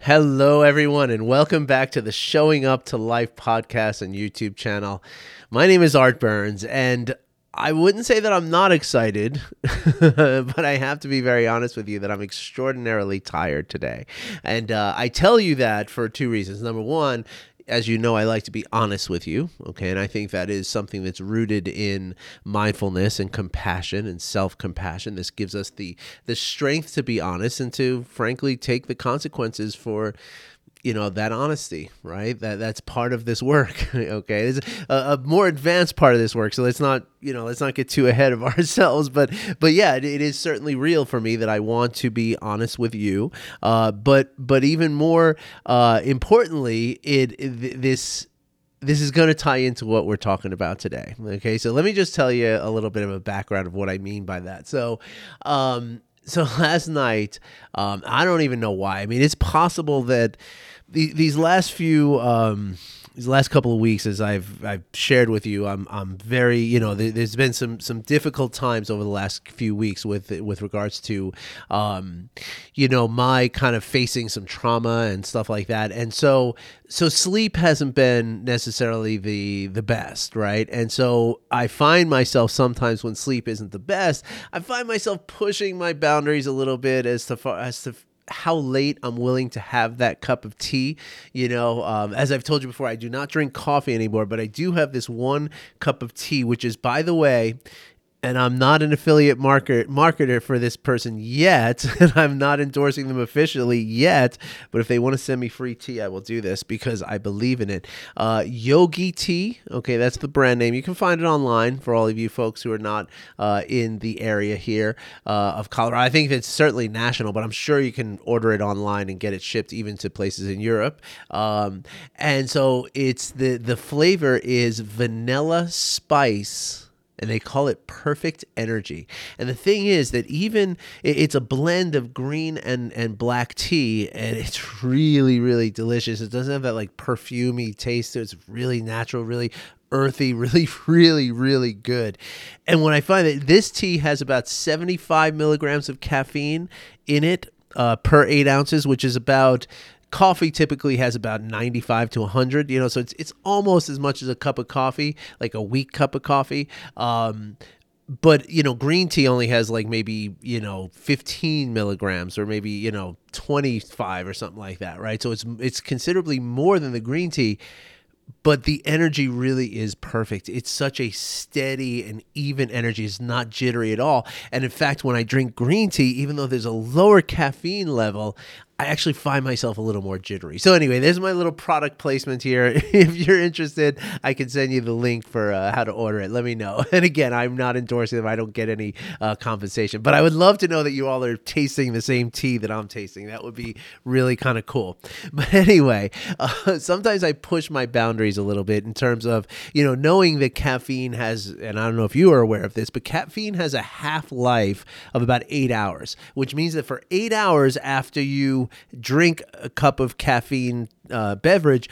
Hello, everyone, and welcome back to the Showing Up to Life podcast and YouTube channel. My name is Art Burns, and I wouldn't say that I'm not excited, but I have to be very honest with you that I'm extraordinarily tired today. And uh, I tell you that for two reasons. Number one, as you know, I like to be honest with you. Okay. And I think that is something that's rooted in mindfulness and compassion and self compassion. This gives us the, the strength to be honest and to, frankly, take the consequences for you know that honesty right that that's part of this work okay it's a, a, more advanced part of this work so let's not you know let's not get too ahead of ourselves but but yeah it, it is certainly real for me that i want to be honest with you uh, but but even more uh, importantly it, it this this is going to tie into what we're talking about today. Okay, so let me just tell you a little bit of a background of what I mean by that. So, um, so last night, um, I don't even know why. I mean, it's possible that the, these last few um, these last couple of weeks, as I've I've shared with you, I'm I'm very you know there, has been some some difficult times over the last few weeks with with regards to um, you know my kind of facing some trauma and stuff like that, and so so sleep hasn't been necessarily the the best, right? And so I find myself sometimes when sleep isn't the best, I find myself pushing my boundaries a little bit as to far as to how late I'm willing to have that cup of tea. You know, um, as I've told you before, I do not drink coffee anymore, but I do have this one cup of tea, which is, by the way, and I'm not an affiliate market, marketer for this person yet, and I'm not endorsing them officially yet. But if they want to send me free tea, I will do this because I believe in it. Uh, Yogi Tea, okay, that's the brand name. You can find it online for all of you folks who are not uh, in the area here uh, of Colorado. I think it's certainly national, but I'm sure you can order it online and get it shipped even to places in Europe. Um, and so it's the the flavor is vanilla spice and they call it perfect energy. And the thing is that even it's a blend of green and, and black tea, and it's really, really delicious. It doesn't have that like perfumey taste. It's really natural, really earthy, really, really, really good. And when I find that this tea has about 75 milligrams of caffeine in it uh, per eight ounces, which is about coffee typically has about 95 to 100 you know so it's it's almost as much as a cup of coffee like a weak cup of coffee. Um, but you know green tea only has like maybe you know 15 milligrams or maybe you know 25 or something like that right? So it's it's considerably more than the green tea but the energy really is perfect. It's such a steady and even energy. It's not jittery at all. And in fact, when I drink green tea, even though there's a lower caffeine level, I actually find myself a little more jittery. So anyway, there's my little product placement here. if you're interested, I can send you the link for uh, how to order it. Let me know. And again, I'm not endorsing them. I don't get any uh, compensation, but I would love to know that you all are tasting the same tea that I'm tasting. That would be really kind of cool. But anyway, uh, sometimes I push my boundaries a little bit in terms of you know knowing that caffeine has, and I don't know if you are aware of this, but caffeine has a half life of about eight hours, which means that for eight hours after you drink a cup of caffeine uh, beverage,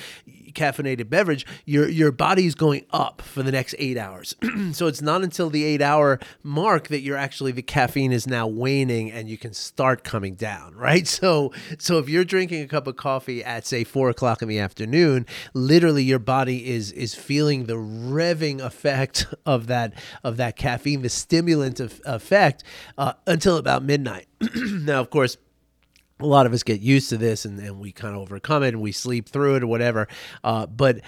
caffeinated beverage, your your body's going up for the next eight hours. so it's not until the eight hour mark that you're actually the caffeine is now waning and you can start coming down, right? So so if you're drinking a cup of coffee at say four o'clock in the afternoon, literally your body is is feeling the revving effect of that of that caffeine, the stimulant of, effect uh, until about midnight. now, of course a lot of us get used to this and, and we kind of overcome it and we sleep through it or whatever. Uh, but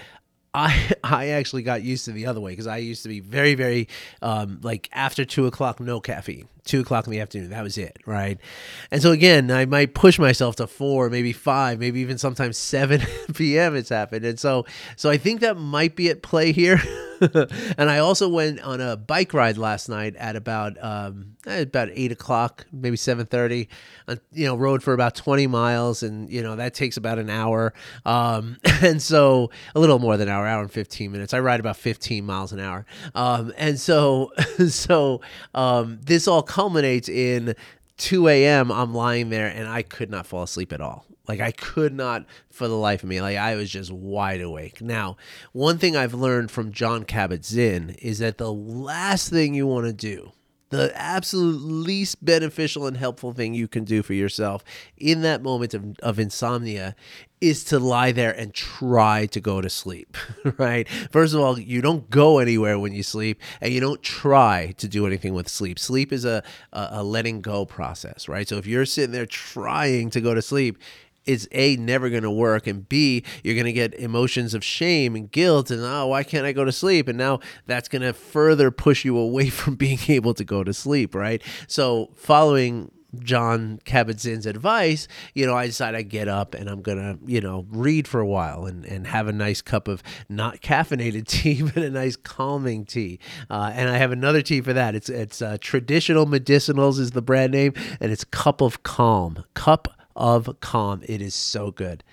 I I actually got used to the other way because I used to be very very um, like after two o'clock no caffeine two o'clock in the afternoon that was it right and so again I might push myself to four maybe five maybe even sometimes seven p.m. it's happened and so so I think that might be at play here and I also went on a bike ride last night at about um, about eight o'clock, maybe seven thirty. You know, rode for about twenty miles, and you know that takes about an hour. Um, and so a little more than an hour, hour and fifteen minutes. I ride about fifteen miles an hour, um, and so so um, this all culminates in 2 a.m. I'm lying there and I could not fall asleep at all. Like I could not for the life of me. Like I was just wide awake. Now, one thing I've learned from Jon Kabat-Zinn is that the last thing you want to do, the absolute least beneficial and helpful thing you can do for yourself in that moment of, of insomnia is to lie there and try to go to sleep, right? First of all, you don't go anywhere when you sleep and you don't try to do anything with sleep. Sleep is a, a, a letting go process, right? So if you're sitting there trying to go to sleep, it's a never going to work and b you're going to get emotions of shame and guilt and oh why can't i go to sleep and now that's going to further push you away from being able to go to sleep right so following Jon Kabat-Zinn's advice, you know, I decide I'd get up and I'm gonna, you know, read for a while and, and have a nice cup of not caffeinated tea, but a nice calming tea. Uh, and I have another tea for that. It's it's uh, traditional medicinals is the brand name, and it's Cup of Calm. Cup of Calm. It is so good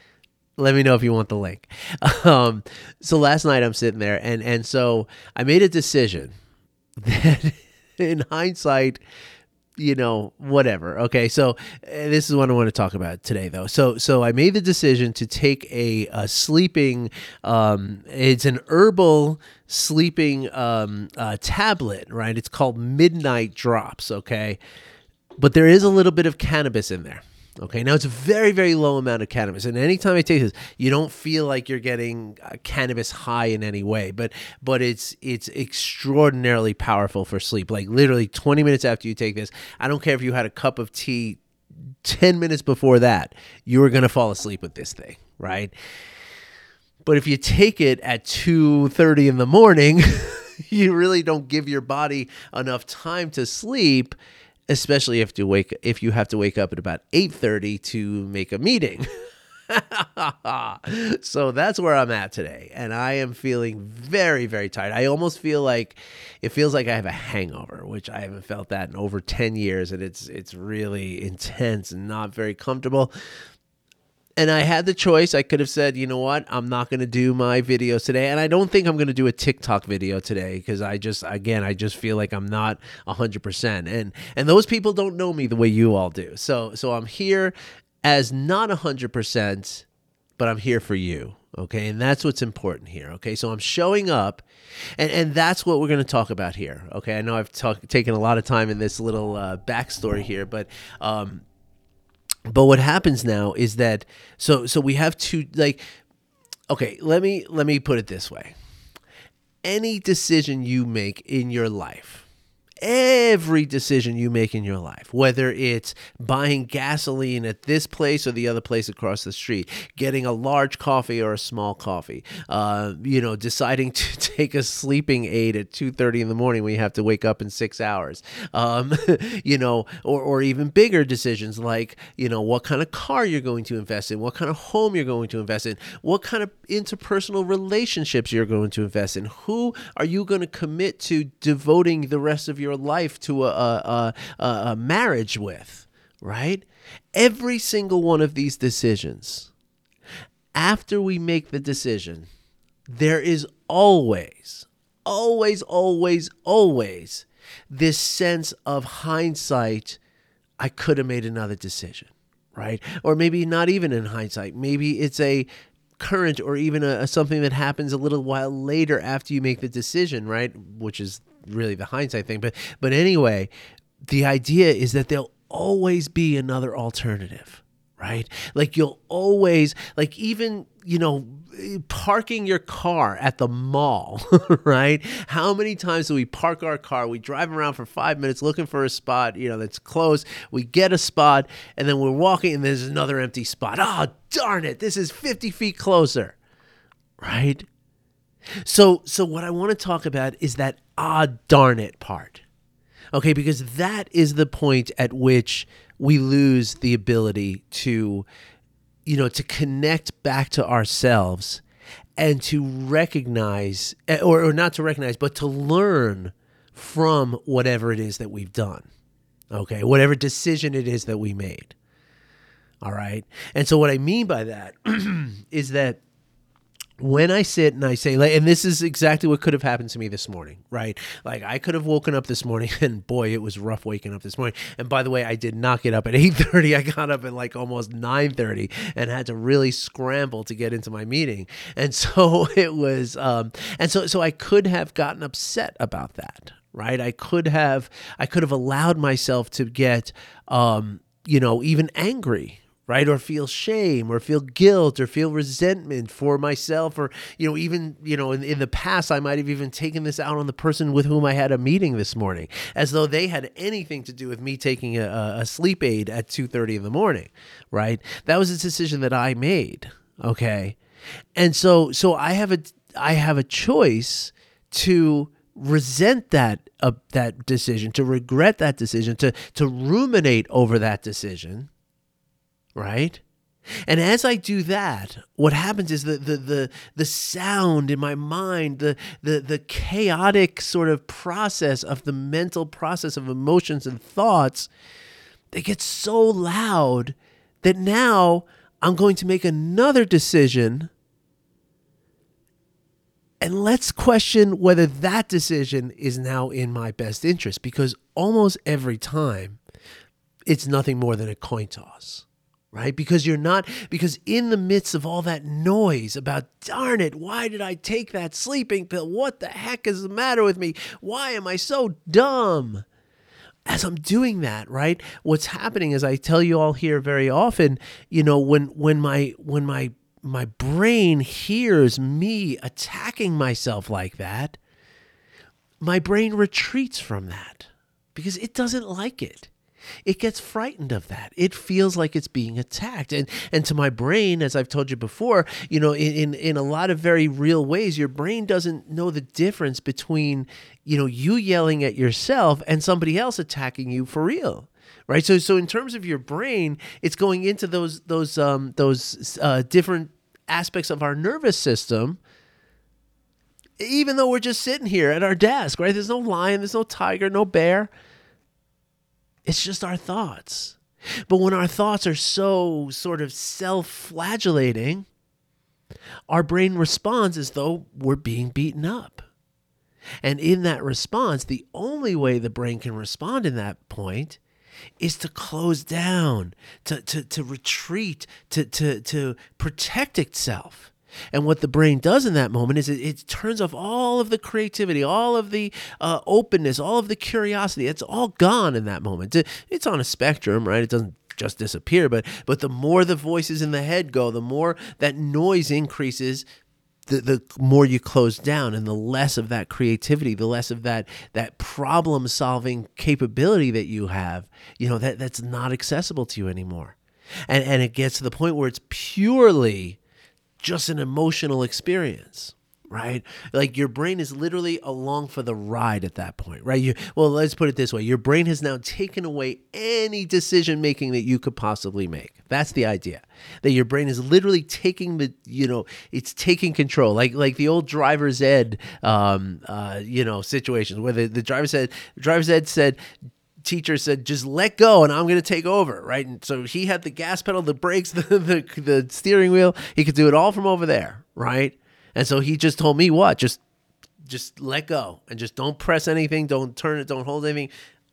let me know if you want the link. Um, so last night I'm sitting there, and and so I made a decision that, in hindsight, you know, whatever. Okay, so eh, this is what I want to talk about today, though. So, so I made the decision to take a, a sleeping. Um, it's an herbal sleeping um, uh, tablet, right? It's called Midnight Drops. Okay, but there is a little bit of cannabis in there. Okay, now it's a very, very low amount of cannabis, and anytime I take this, you don't feel like you're getting uh, cannabis high in any way. But but it's it's extraordinarily powerful for sleep. Like literally 20 minutes after you take this, I don't care if you had a cup of tea 10 minutes before that, you are gonna fall asleep with this thing, right? But if you take it at 2:30 in the morning, you really don't give your body enough time to sleep especially if you wake if you have to wake up at about 8:30 to make a meeting. so that's where I'm at today and I am feeling very very tired. I almost feel like it feels like I have a hangover, which I haven't felt that in over 10 years and it's it's really intense and not very comfortable and I had the choice. I could have said, you know what, I'm not going to do my videos today, and I don't think I'm going to do a TikTok video today because I just, again, I just feel like I'm not hundred percent, and and those people don't know me the way you all do. So so I'm here as not hundred percent, but I'm here for you. Okay, and that's what's important here. Okay, so I'm showing up, and and that's what we're going to talk about here. Okay, I know I've talk, taken a lot of time in this little uh, backstory here, but um, but what happens now is that so so we have to like okay let me let me put it this way. Any decision you make in your life every decision you make in your life, whether it's buying gasoline at this place or the other place across the street, getting a large coffee or a small coffee, uh, you know, deciding to take a sleeping aid at 2.30 in the morning when you have to wake up in six hours, um, you know, or, or even bigger decisions like, you know, what kind of car you're going to invest in, what kind of home you're going to invest in, what kind of interpersonal relationships you're going to invest in, who are you going to commit to devoting the rest of your your life to a, a, a, a marriage with, right? Every single one of these decisions, after we make the decision, there is always, always, always, always this sense of hindsight. I could have made another decision, right? Or maybe not even in hindsight. Maybe it's a current or even a, a, something that happens a little while later after you make the decision, right? Which is really the hindsight thing. But but anyway, the idea is that there'll always be another alternative, right? Like you'll always like even you know parking your car at the mall, right? How many times do we park our car? We drive around for five minutes looking for a spot, you know, that's close. We get a spot, and then we're walking, and there's another empty spot. Oh, darn it! This is 50 feet closer, right? So, so what I want to talk about is that ah darn it part. Okay, because that is the point at which we lose the ability to you know, to connect back to ourselves and to recognize eh, or, or not to recognize, but to learn from whatever it is that we've done. Okay, whatever decision it is that we made. All right. And so what I mean by that is that when I sit and I say, like, and this is exactly what could have happened to me this morning, right? Like, I could have woken up this morning, and boy, it was rough waking up this morning. And by the way, I did not get up at eight thirty. I got up at like almost nine thirty, and had to really scramble to get into my meeting. And so it was, um, and so so I could have gotten upset about that, right? I could have I could have allowed myself to get um, you know, even angry, right? Or feel shame or feel guilt or feel resentment for myself or, you know, even, you know, in, in the past, I might have even taken this out on the person with whom I had a meeting this morning as though they had anything to do with me taking a, a sleep aid at 2.30 in the morning, right? That was a decision that I made, okay? And so, so I have a, I have a choice to resent that uh, that decision, to regret that decision, to to ruminate over that decision, right? And as I do that, what happens is the the the the sound in my mind, the the the chaotic sort of process of the mental process of emotions and thoughts, they get so loud that now I'm going to make another decision and let's question whether that decision is now in my best interest because almost every time it's nothing more than a coin toss, right? Because you're not, because in the midst of all that noise about, darn it, why did I take that sleeping pill? What the heck is the matter with me? Why am I so dumb? as I'm doing that, right? What's happening is I tell you all here very often, you know, when when my when my my brain hears me attacking myself like that, my brain retreats from that because it doesn't like it. It gets frightened of that. It feels like it's being attacked. And and to my brain, as I've told you before, you know, in, in, in a lot of very real ways, your brain doesn't know the difference between, you know, you yelling at yourself and somebody else attacking you for real right? So so in terms of your brain, it's going into those those um, those uh, different aspects of our nervous system. Even though we're just sitting here at our desk, right? There's no lion, there's no tiger, no bear. It's just our thoughts. But when our thoughts are so sort of self flagellating, our brain responds as though we're being beaten up. And in that response, the only way the brain can respond in that point is to close down, to, to, to retreat, to, to, to protect itself. And what the brain does in that moment is it, it turns off all of the creativity, all of the uh, openness, all of the curiosity. It's all gone in that moment. It's on a spectrum, right? It doesn't just disappear, but but the more the voices in the head go, the more that noise increases, the, the more you close down and the less of that creativity the less of that that problem solving capability that you have you know that that's not accessible to you anymore and and it gets to the point where it's purely just an emotional experience right? Like your brain is literally along for the ride at that point, right? You well, let's put it this way: your brain has now taken away any decision making that you could possibly make. That's the idea. That your brain is literally taking the, you know, it's taking control, like like the old driver's ed, um, uh, you know, situations where the, the driver said, driver's ed said teacher said, just let go and I'm going to take over, right? And so he had the gas pedal, the brakes, the, the, the steering wheel. He could do it all from over there, right? And so he just told me what? Just just let go and just don't press anything, don't turn it, don't hold anything.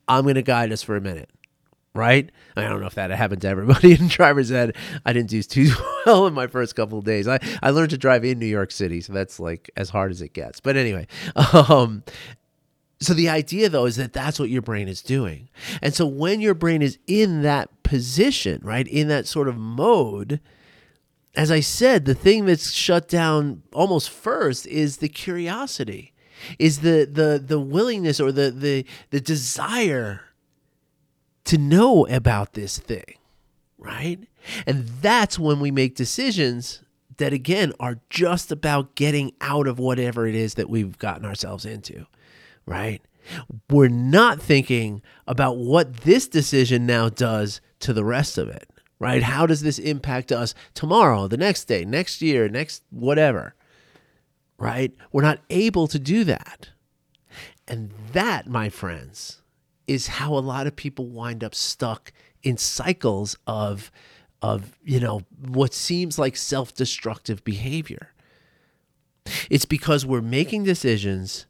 I'm going to guide us for a minute. Right? I don't know if that happened to everybody in driver's ed. I didn't do too well in my first couple of days. I, I learned to drive in New York City, so that's like as hard as it gets. But anyway, um, so the idea though is that that's what your brain is doing. And so when your brain is in that position, right, in that sort of mode, as I said, the thing that's shut down almost first is the curiosity, is the the the willingness or the the the desire to know about this thing, right? And that's when we make decisions that again are just about getting out of whatever it is that we've gotten ourselves into, right? We're not thinking about what this decision now does to the rest of it right? How does this impact us tomorrow, the next day, next year, next whatever, right? We're not able to do that. And that, my friends, is how a lot of people wind up stuck in cycles of of you know what seems like self-destructive behavior. It's because we're making decisions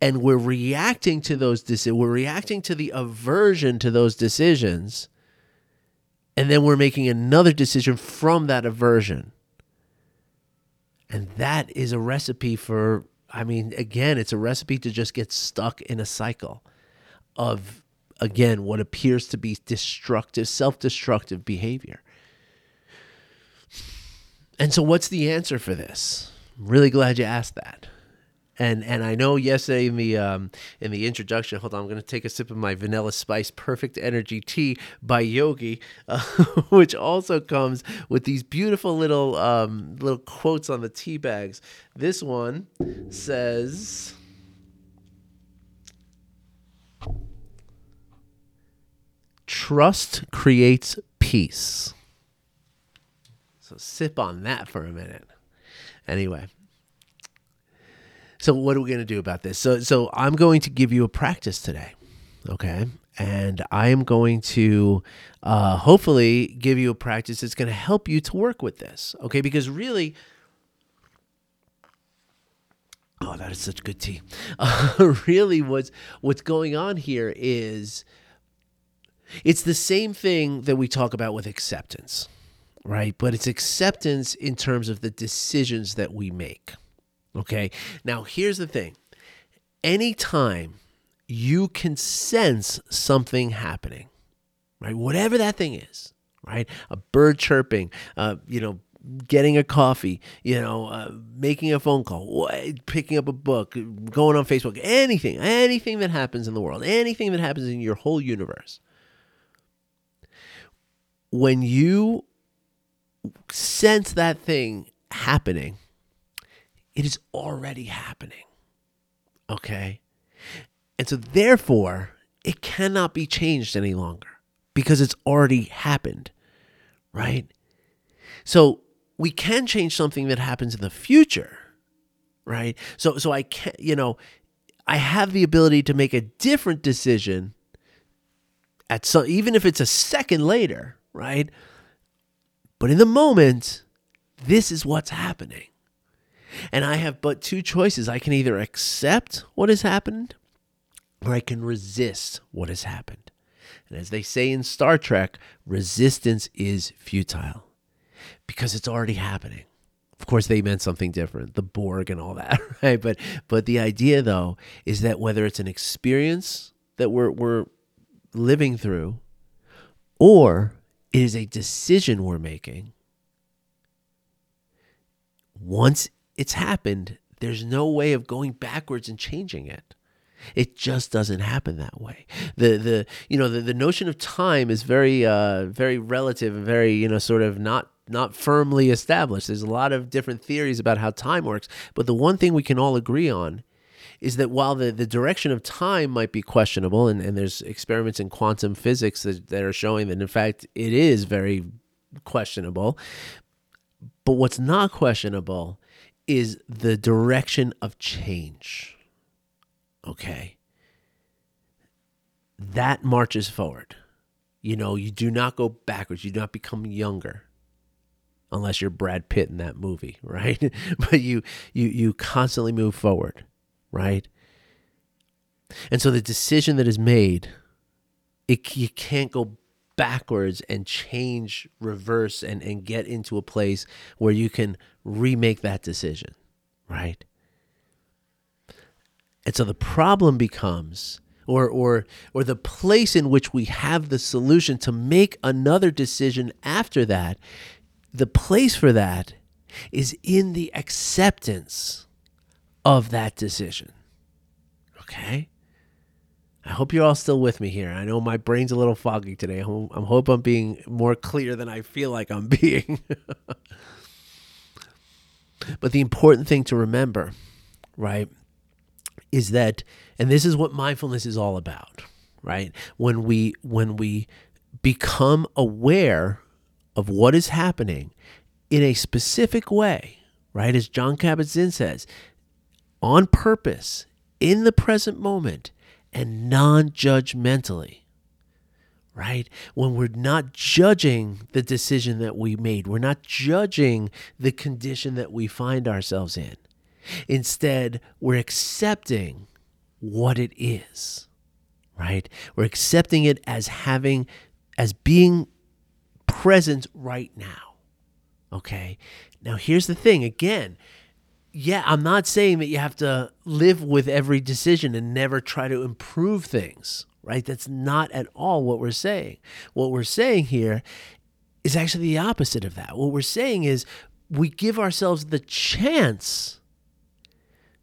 and we're reacting to those decisions. We're reacting to the aversion to those decisions and then we're making another decision from that aversion. And that is a recipe for I mean, again, it's a recipe to just get stuck in a cycle of, again, what appears to be destructive, self destructive behavior. And so, what's the answer for this? I'm really glad you asked that. And and I know yesterday in the um, in the introduction, hold on, I'm going to take a sip of my Vanilla Spice Perfect Energy Tea by Yogi, uh, which also comes with these beautiful little um, little quotes on the tea bags. This one says. Trust creates peace. So sip on that for a minute. Anyway, so what are we going to do about this? So so I'm going to give you a practice today, okay? And I am going to uh, hopefully give you a practice that's going to help you to work with this, okay? Because really. Oh, that is such good tea. Uh, really, what's what's going on here is it's the same thing that we talk about with acceptance, right? But it's acceptance in terms of the decisions that we make. Okay. Now, here's the thing anytime you can sense something happening, right? Whatever that thing is, right? A bird chirping, uh, you know, getting a coffee, you know, uh, making a phone call, picking up a book, going on Facebook, anything, anything that happens in the world, anything that happens in your whole universe. When you sense that thing happening, it is already happening. Okay? And so, therefore, it cannot be changed any longer because it's already happened. Right? So, we can change something that happens in the future. Right? So, so I can't, you know, I have the ability to make a different decision at some, even if it's a second later, right? But in the moment, this is what's happening. And I have but two choices. I can either accept what has happened or I can resist what has happened. And as they say in Star Trek, resistance is futile because it's already happening. Of course, they meant something different, the Borg and all that, right? But but the idea though is that whether it's an experience that we're we're living through, or it is a decision we're making, once it's happened. There's no way of going backwards and changing it. It just doesn't happen that way. The the you know the, the notion of time is very uh, very relative and very you know sort of not not firmly established. There's a lot of different theories about how time works, but the one thing we can all agree on is that while the, the direction of time might be questionable, and, and there's experiments in quantum physics that, that are showing that in fact it is very questionable, but what's not questionable is the direction of change. Okay. That marches forward. You know, you do not go backwards. You do not become younger unless you're Brad Pitt in that movie, right? but you you you constantly move forward, right? And so the decision that is made, it you can't go backwards and change, reverse, and, and get into a place where you can remake that decision, right? And so the problem becomes, or or or the place in which we have the solution to make another decision after that, the place for that is in the acceptance of that decision. Okay? I hope you're all still with me here. I know my brain's a little foggy today. I'm hope I'm being more clear than I feel like I'm being. but the important thing to remember, right, is that and this is what mindfulness is all about, right? When we when we become aware of what is happening in a specific way, right? As Jon Kabat-Zinn says, on purpose, in the present moment, and non judgmentally, right? When we're not judging the decision that we made, we're not judging the condition that we find ourselves in. Instead, we're accepting what it is, right? We're accepting it as having, as being present right now. Okay. Now, here's the thing again, yeah, I'm not saying that you have to live with every decision and never try to improve things, right? That's not at all what we're saying. What we're saying here is actually the opposite of that. What we're saying is we give ourselves the chance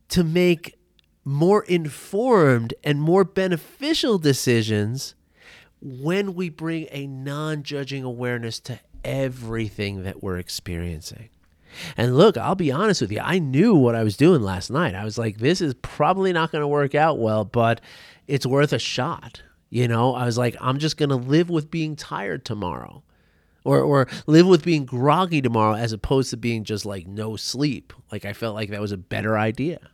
to make more informed and more beneficial decisions when we bring a non judging awareness to everything that we're experiencing. And look, I'll be honest with you. I knew what I was doing last night. I was like, this is probably not going to work out well, but it's worth a shot. You know, I was like, I'm just going to live with being tired tomorrow. Or, or live with being groggy tomorrow as opposed to being just like no sleep. Like I felt like that was a better idea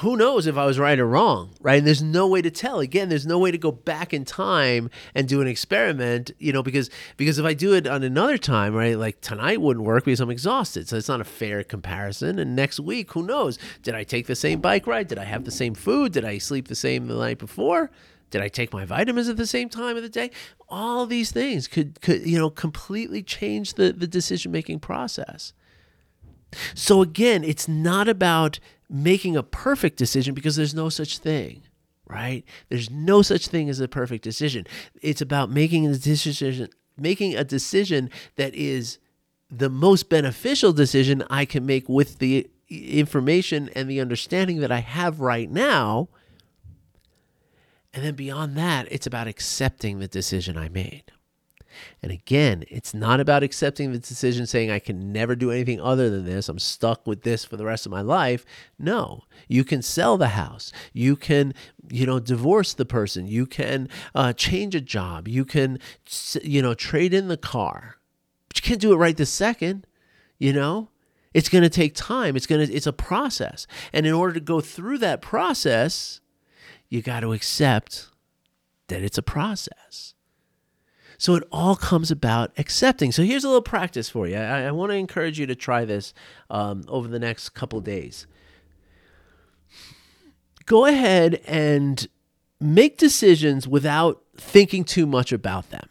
who knows if I was right or wrong, right? And there's no way to tell. Again, there's no way to go back in time and do an experiment, you know, because because if I do it on another time, right, like tonight wouldn't work because I'm exhausted. So it's not a fair comparison. And next week, who knows? Did I take the same bike ride? Did I have the same food? Did I sleep the same the night before? Did I take my vitamins at the same time of the day? All these things could could you know completely change the the decision making process. So again, it's not about making a perfect decision because there's no such thing, right? There's no such thing as a perfect decision. It's about making a decision making a decision that is the most beneficial decision I can make with the information and the understanding that I have right now. And then beyond that, it's about accepting the decision I made. And again, it's not about accepting the decision saying I can never do anything other than this. I'm stuck with this for the rest of my life. No, you can sell the house. You can, you know, divorce the person. You can uh, change a job. You can, you know, trade in the car. But you can't do it right this second, you know? It's going to take time. It's going to it's a process. And in order to go through that process, you got to accept that it's a process. So it all comes about accepting. So here's a little practice for you. I, I want to encourage you to try this um, over the next couple days. Go ahead and make decisions without thinking too much about them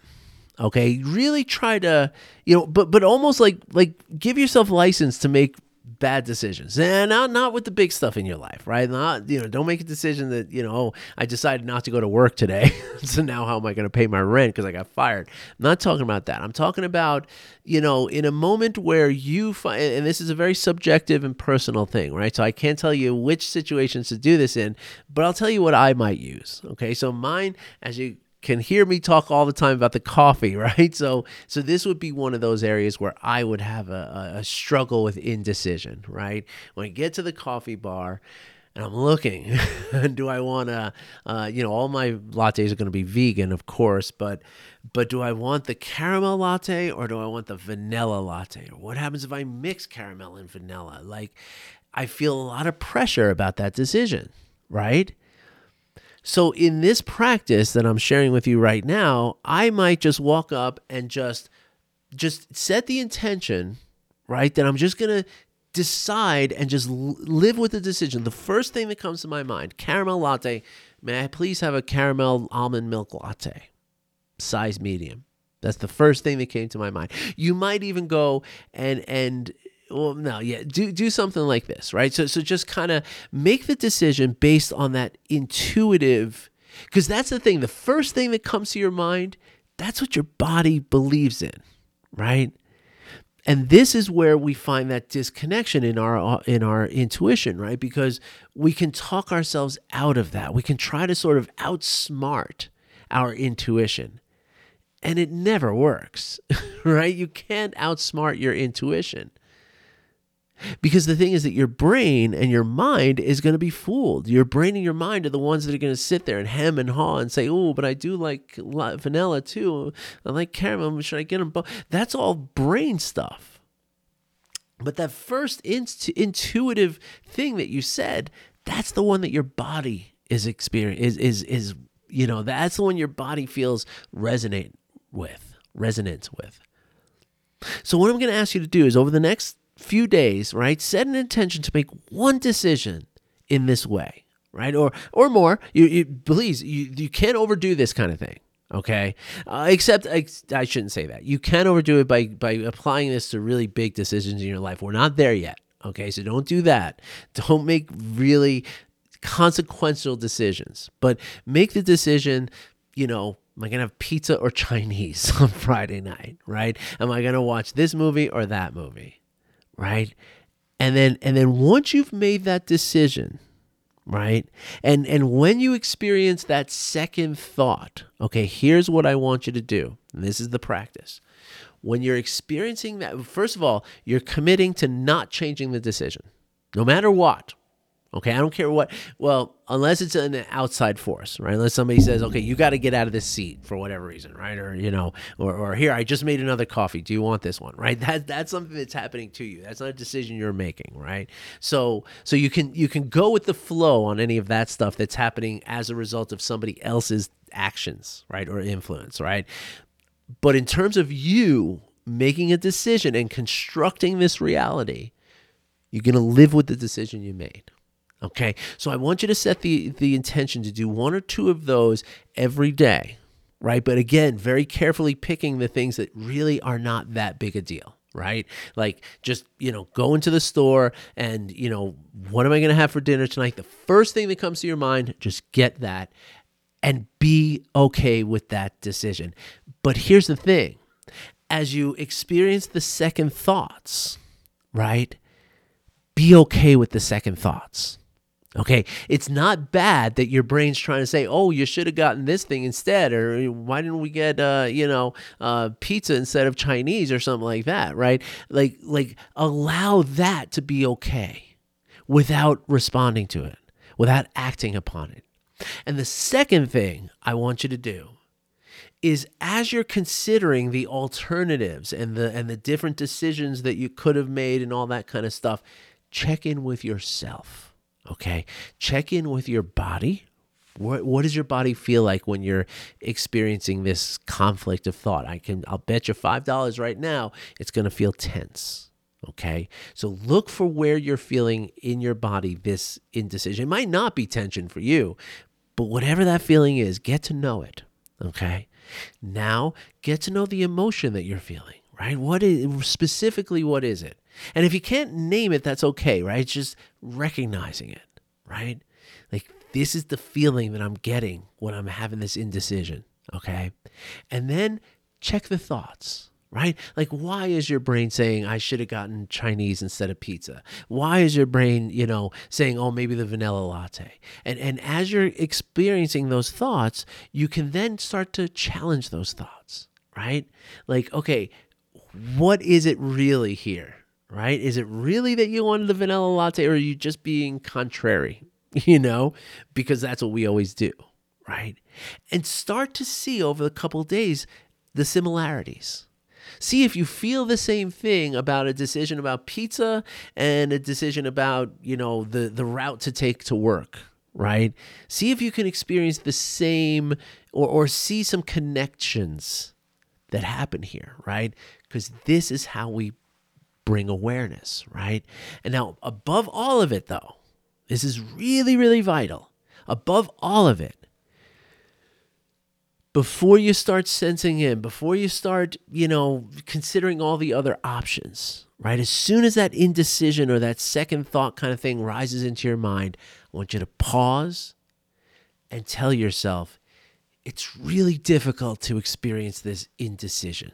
okay really try to you know but but almost like like give yourself license to make bad decisions. And not not with the big stuff in your life right? Not you know don't make a decision that you know oh, i decided not to go to work today. So now how am i going to pay my rent because i got fired? I'm not talking about that. I'm talking about you know in a moment where you find and this is a very subjective and personal thing right? So i can't tell you which situations to do this in but i'll tell you what i might use okay? So mine as you can hear me talk all the time about the coffee, right? So, so this would be one of those areas where I would have a, a struggle with indecision, right? When I get to the coffee bar, and I'm looking, do I want to, uh, you know, all my lattes are going to be vegan, of course, but, but do I want the caramel latte or do I want the vanilla latte? What happens if I mix caramel and vanilla? Like, I feel a lot of pressure about that decision, right? So, in this practice that I'm sharing with you right now, I might just walk up and just just set the intention, right? That I'm just going to decide and just live with the decision. The first thing that comes to my mind, caramel latte. May I please have a caramel almond milk latte, size medium? That's the first thing that came to my mind. You might even go and and well no yeah do do something like this right? So so just kind of make the decision based on that intuitive because that's the thing the first thing that comes to your mind that's what your body believes in right? And this is where we find that disconnection in our uh, in our intuition right? Because we can talk ourselves out of that. We can try to sort of outsmart our intuition and it never works right? You can't outsmart your intuition because the thing is that your brain and your mind is going to be fooled. Your brain and your mind are the ones that are going to sit there and hem and haw and say, "Oh, but I do like vanilla too. I like caramel. Should I get them both?" That's all brain stuff. But that first intuitive thing that you said, that's the one that your body is experience is is is you know that's the one your body feels resonate with resonance with. So what I'm going to ask you to do is over the next few days, right? Set an intention to make one decision in this way, right? Or or more. You, you please you you can't overdo this kind of thing. Okay, uh, except I, I shouldn't say that. You can overdo it by by applying this to really big decisions in your life. We're not there yet. Okay, so don't do that. Don't make really consequential decisions, but make the decision, you know, am I going to have pizza or Chinese on Friday night, right? Am I going to watch this movie or that movie, right? And then and then once you've made that decision, right? And and when you experience that second thought, okay, here's what I want you to do. And this is the practice. When you're experiencing that, first of all, you're committing to not changing the decision. No matter what, Okay, I don't care what. Well, unless it's an outside force, right? Unless somebody says, "Okay, you got to get out of this seat for whatever reason," right? Or you know, or, or here, I just made another coffee. Do you want this one? Right? That that's something that's happening to you. That's not a decision you're making, right? So so you can you can go with the flow on any of that stuff that's happening as a result of somebody else's actions, right, or influence, right? But in terms of you making a decision and constructing this reality, you're going to live with the decision you made. Okay. So I want you to set the, the intention to do one or two of those every day, right? But again, very carefully picking the things that really are not that big a deal right? Like just, you know, go into the store and, you know, what am I going to have for dinner tonight? The first thing that comes to your mind, just get that and be okay with that decision. But here's the thing as you experience the second thoughts, right? Be okay with the second thoughts. Okay, it's not bad that your brain's trying to say, "Oh, you should have gotten this thing instead," or "Why didn't we get, uh, you know, uh, pizza instead of Chinese or something like that?" Right? Like, like allow that to be okay without responding to it, without acting upon it. And the second thing I want you to do is as you're considering the alternatives and the and the different decisions that you could have made and all that kind of stuff, check in with yourself Okay. Check in with your body. What, what does your body feel like when you're experiencing this conflict of thought? I can I'll bet you five dollars right now it's gonna feel tense. Okay. So look for where you're feeling in your body this indecision. It might not be tension for you, but whatever that feeling is, get to know it. Okay. Now get to know the emotion that you're feeling, right? What is specifically what is it? And if you can't name it, that's okay, right? It's just recognizing it, right? Like, this is the feeling that I'm getting when I'm having this indecision, okay? And then check the thoughts, right? Like, why is your brain saying, I should have gotten Chinese instead of pizza? Why is your brain, you know, saying, oh, maybe the vanilla latte? And, and as you're experiencing those thoughts, you can then start to challenge those thoughts, right? Like, okay, what is it really here? Right? Is it really that you wanted the vanilla latte or are you just being contrary, you know? Because that's what we always do, right? And start to see over a couple days the similarities. See if you feel the same thing about a decision about pizza and a decision about, you know, the the route to take to work, right? See if you can experience the same or or see some connections that happen here, right? Because this is how we bring awareness, right? And now, above all of it, though, this is really, really vital. Above all of it, before you start sensing in, before you start, you know, considering all the other options, right? As soon as that indecision or that second thought kind of thing rises into your mind, I want you to pause and tell yourself, it's really difficult to experience this indecision.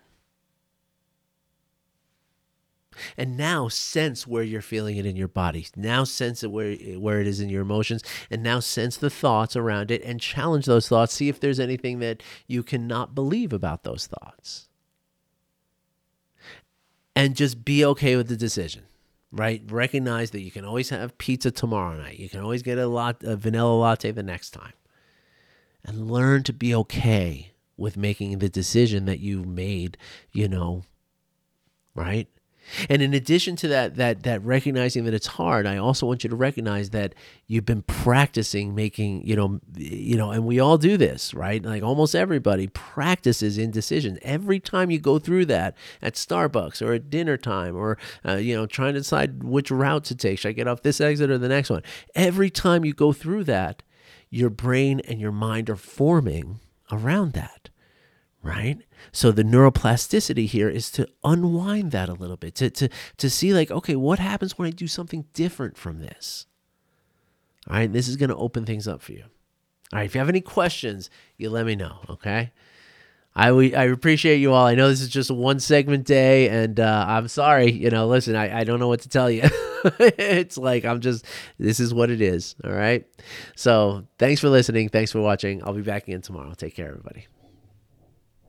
And now sense where you're feeling it in your body. Now sense it where where it is in your emotions. And now sense the thoughts around it and challenge those thoughts. See if there's anything that you cannot believe about those thoughts. And just be okay with the decision right? Recognize that you can always have pizza tomorrow night. You can always get a lot a vanilla latte the next time. And learn to be okay with making the decision that you made you know right and in addition to that, that that recognizing that it's hard, I also want you to recognize that you've been practicing making, you know, you know, and we all do this, right? Like almost everybody practices indecision. Every time you go through that at Starbucks or at dinner time, or uh, you know, trying to decide which route to take, should I get off this exit or the next one? Every time you go through that, your brain and your mind are forming around that right? So the neuroplasticity here is to unwind that a little bit, to, to, to see like, okay, what happens when I do something different from this? All right, this is going to open things up for you. All right, if you have any questions, you let me know, okay? I, we, I appreciate you all. I know this is just one segment day, and uh, I'm sorry. You know, listen, I, I don't know what to tell you. it's like I'm just, this is what it is. All right. So thanks for listening. Thanks for watching. I'll be back again tomorrow. Take care, everybody.